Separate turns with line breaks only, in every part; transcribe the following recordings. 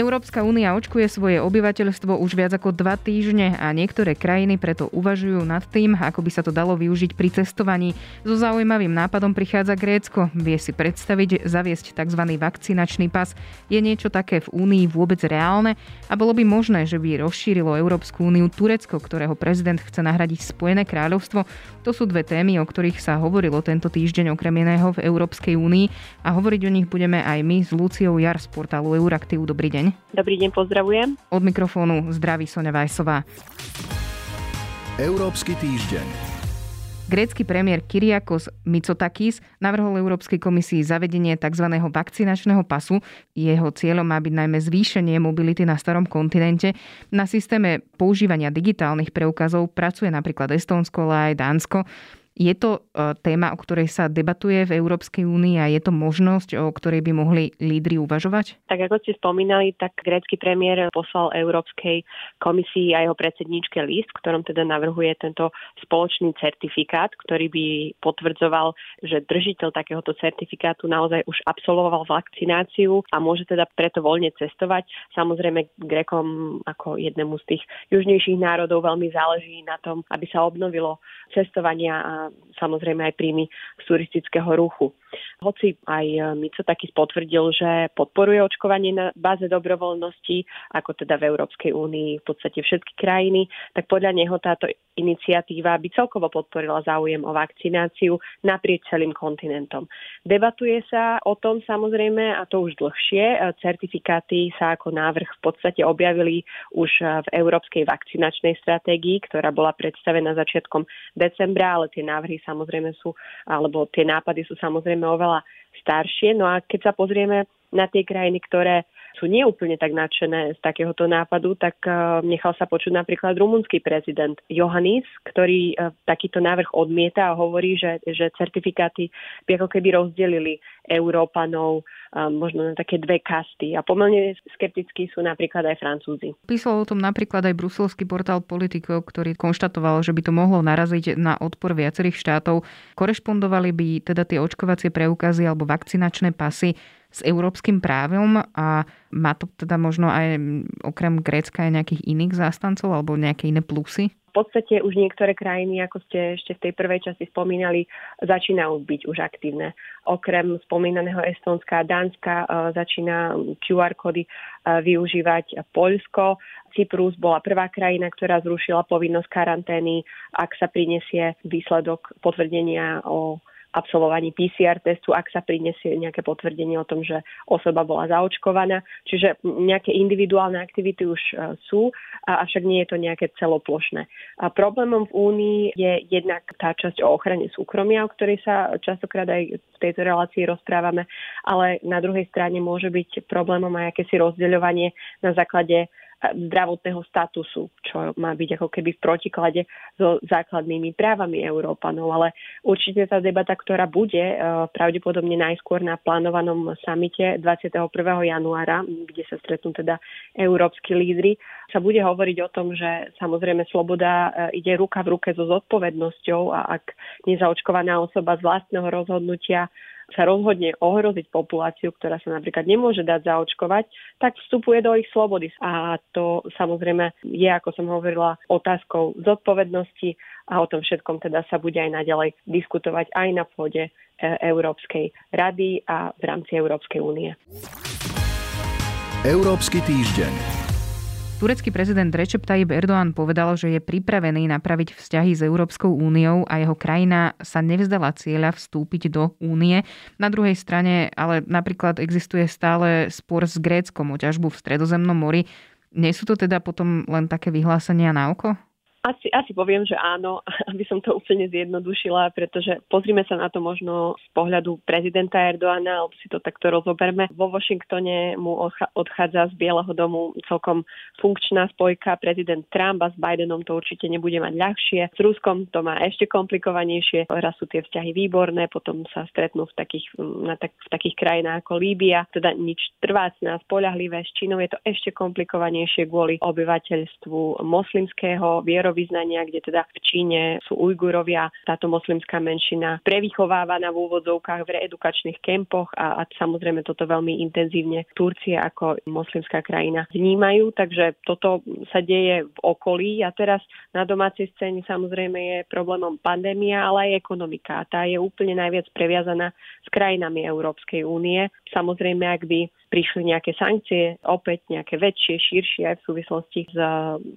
Európska únia očkuje svoje obyvateľstvo už viac ako dva týždne a niektoré krajiny preto uvažujú nad tým, ako by sa to dalo využiť pri cestovaní. So zaujímavým nápadom prichádza Grécko. Vie si predstaviť zaviesť tzv. vakcinačný pas. Je niečo také v únii vôbec reálne a bolo by možné, že by rozšírilo Európsku úniu Turecko, ktorého prezident chce nahradiť Spojené kráľovstvo. To sú dve témy, o ktorých sa hovorilo tento týždeň okrem iného v Európskej únii a hovoriť o nich budeme aj my s Luciou Jar z portálu Euraktiv. Dobrý deň.
Dobrý deň, pozdravujem.
Od mikrofónu zdraví Sonja Vajsová.
Európsky týždeň.
Grécky premiér Kyriakos Mitsotakis navrhol Európskej komisii zavedenie tzv. vakcinačného pasu. Jeho cieľom má byť najmä zvýšenie mobility na starom kontinente. Na systéme používania digitálnych preukazov pracuje napríklad Estónsko, ale aj Dánsko. Je to e, téma, o ktorej sa debatuje v Európskej únii a je to možnosť, o ktorej by mohli lídry uvažovať?
Tak ako ste spomínali, tak grécky premiér poslal Európskej komisii a jeho predsedníčke list, ktorom teda navrhuje tento spoločný certifikát, ktorý by potvrdzoval, že držiteľ takéhoto certifikátu naozaj už absolvoval vakcináciu a môže teda preto voľne cestovať. Samozrejme, Grékom ako jednému z tých južnejších národov veľmi záleží na tom, aby sa obnovilo cestovania a samozrejme aj príjmy z turistického ruchu. Hoci aj e, Mico taký potvrdil, že podporuje očkovanie na báze dobrovoľnosti, ako teda v Európskej únii v podstate všetky krajiny, tak podľa neho táto iniciatíva by celkovo podporila záujem o vakcináciu naprieč celým kontinentom. Debatuje sa o tom samozrejme, a to už dlhšie. E, certifikáty sa ako návrh v podstate objavili už e, v Európskej vakcinačnej stratégii, ktorá bola predstavená začiatkom decembra, ale tie návrhy samozrejme sú, alebo tie nápady sú samozrejme oveľa staršie. No a keď sa pozrieme na tie krajiny, ktoré sú neúplne tak nadšené z takéhoto nápadu, tak uh, nechal sa počuť napríklad rumunský prezident Johannis, ktorý uh, takýto návrh odmieta a hovorí, že, že certifikáty by ako keby rozdelili Európanov um, možno na také dve kasty. A pomerne skeptickí sú napríklad aj Francúzi.
Písal o tom napríklad aj bruselský portál Politico, ktorý konštatoval, že by to mohlo naraziť na odpor viacerých štátov. Korešpondovali by teda tie očkovacie preukazy alebo vakcinačné pasy s európskym právom a má to teda možno aj okrem Grécka aj nejakých iných zástancov alebo nejaké iné plusy?
V podstate už niektoré krajiny, ako ste ešte v tej prvej časti spomínali, začínajú byť už aktívne. Okrem spomínaného Estónska a Dánska e, začína QR kódy e, využívať Poľsko. Cyprus bola prvá krajina, ktorá zrušila povinnosť karantény, ak sa prinesie výsledok potvrdenia o absolvovaní PCR testu, ak sa prinesie nejaké potvrdenie o tom, že osoba bola zaočkovaná. Čiže nejaké individuálne aktivity už e, sú, avšak nie je to nejaké celoplošné. A problémom v Únii je jednak tá časť o ochrane súkromia, o ktorej sa častokrát aj v tejto relácii rozprávame, ale na druhej strane môže byť problémom aj akési rozdeľovanie na základe zdravotného statusu, čo má byť ako keby v protiklade so základnými právami Európanov. Ale určite tá debata, ktorá bude e, pravdepodobne najskôr na plánovanom samite 21. januára, kde sa stretnú teda európsky lídry, sa bude hovoriť o tom, že samozrejme sloboda e, ide ruka v ruke so zodpovednosťou a ak nezaočkovaná osoba z vlastného rozhodnutia sa rozhodne ohroziť populáciu, ktorá sa napríklad nemôže dať zaočkovať, tak vstupuje do ich slobody. A to samozrejme je, ako som hovorila, otázkou zodpovednosti a o tom všetkom teda sa bude aj naďalej diskutovať aj na pôde e, Európskej rady a v rámci Európskej únie.
Európsky týždeň.
Turecký prezident Recep Tayyip Erdoğan povedal, že je pripravený napraviť vzťahy s Európskou úniou a jeho krajina sa nevzdala cieľa vstúpiť do únie. Na druhej strane ale napríklad existuje stále spor s Gréckom o ťažbu v Stredozemnom mori. Nie sú to teda potom len také vyhlásenia na oko?
Asi, asi poviem, že áno, aby som to úplne zjednodušila, pretože pozrime sa na to možno z pohľadu prezidenta Erdoána, alebo si to takto rozoberme. Vo Washingtone mu odchádza z Bieleho domu celkom funkčná spojka. Prezident Trump a s Bidenom to určite nebude mať ľahšie. S Ruskom to má ešte komplikovanejšie. Raz sú tie vzťahy výborné, potom sa stretnú v takých, na tak, v takých krajinách ako Líbia. Teda nič trvácne a spoľahlivé. S Čínou je to ešte komplikovanejšie kvôli obyvateľstvu moslimského, viero vierovýznania, kde teda v Číne sú Ujgurovia, táto moslimská menšina prevychovávaná v úvodzovkách v reedukačných kempoch a, a samozrejme toto veľmi intenzívne Turcie ako moslimská krajina vnímajú, takže toto sa deje v okolí a teraz na domácej scéne samozrejme je problémom pandémia, ale aj ekonomika. Tá je úplne najviac previazaná s krajinami Európskej únie. Samozrejme, ak by prišli nejaké sankcie, opäť nejaké väčšie, širšie aj v súvislosti s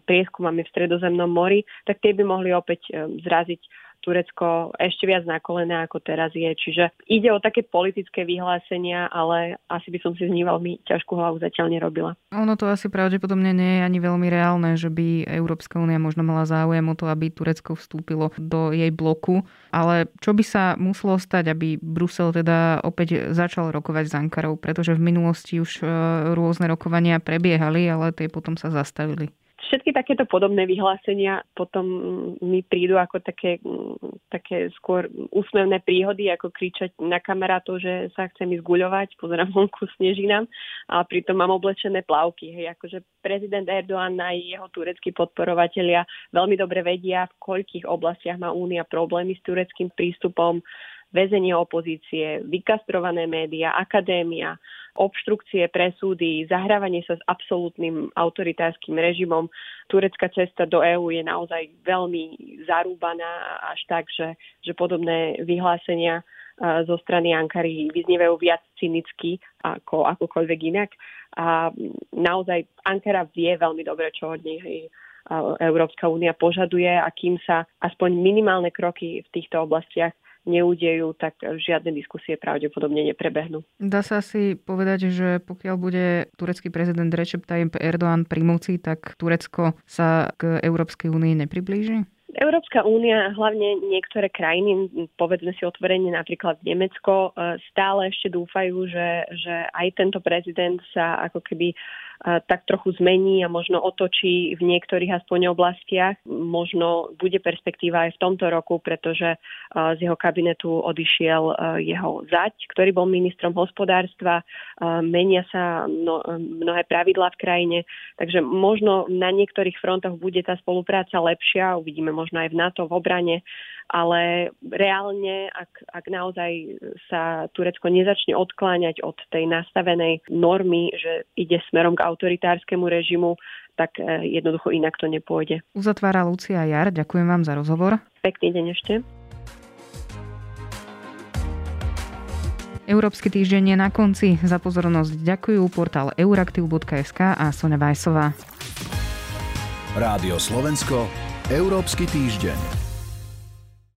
prieskumami v Stredozemnom mori, tak tie by mohli opäť e, zraziť Turecko ešte viac na kolená, ako teraz je. Čiže ide o také politické vyhlásenia, ale asi by som si z nich veľmi ťažkú hlavu zatiaľ nerobila.
Ono to asi pravdepodobne nie je ani veľmi reálne, že by Európska únia možno mala záujem o to, aby Turecko vstúpilo do jej bloku. Ale čo by sa muselo stať, aby Brusel teda opäť začal rokovať s Ankarou, pretože v minulosti už e, rôzne rokovania prebiehali, ale tie potom sa zastavili.
Všetky takéto podobné vyhlásenia potom mi prídu ako také, také skôr úsmevné príhody, ako kričať na kamarátov, že sa chcem ísť guľovať, pozerám vonku snežinám a pritom mám oblečené plavky. Hej, akože prezident Erdoğan a jeho tureckí podporovatelia veľmi dobre vedia, v koľkých oblastiach má Únia problémy s tureckým prístupom, väzenie opozície, vykastrované médiá, akadémia, obštrukcie presúdy, zahrávanie sa s absolútnym autoritárskym režimom. Turecká cesta do EÚ je naozaj veľmi zarúbaná až tak, že, že podobné vyhlásenia zo strany Ankary vyznievajú viac cynicky ako akokoľvek inak. A naozaj Ankara vie veľmi dobre, čo od nej Európska únia požaduje a kým sa aspoň minimálne kroky v týchto oblastiach neudejú, tak žiadne diskusie pravdepodobne neprebehnú.
Dá sa asi povedať, že pokiaľ bude turecký prezident Recep Tayyip Erdoğan pri moci, tak Turecko sa k Európskej únii nepriblíži?
Európska únia, hlavne niektoré krajiny, povedzme si otvorene napríklad Nemecko, e, stále ešte dúfajú, že, že aj tento prezident sa ako keby tak trochu zmení a možno otočí v niektorých aspoň oblastiach. Možno bude perspektíva aj v tomto roku, pretože z jeho kabinetu odišiel jeho zať, ktorý bol ministrom hospodárstva. Menia sa mnohé pravidlá v krajine, takže možno na niektorých frontoch bude tá spolupráca lepšia. Uvidíme možno aj v NATO, v obrane ale reálne, ak, ak naozaj sa Turecko nezačne odkláňať od tej nastavenej normy, že ide smerom k autoritárskemu režimu, tak e, jednoducho inak to nepôjde.
Uzatvára Lucia Jar, ďakujem vám za rozhovor.
Pekný deň ešte.
Európsky týždeň je na konci. Za pozornosť ďakujú portál euraktiv.sk a Sonja Vajsová.
Rádio Slovensko, Európsky týždeň.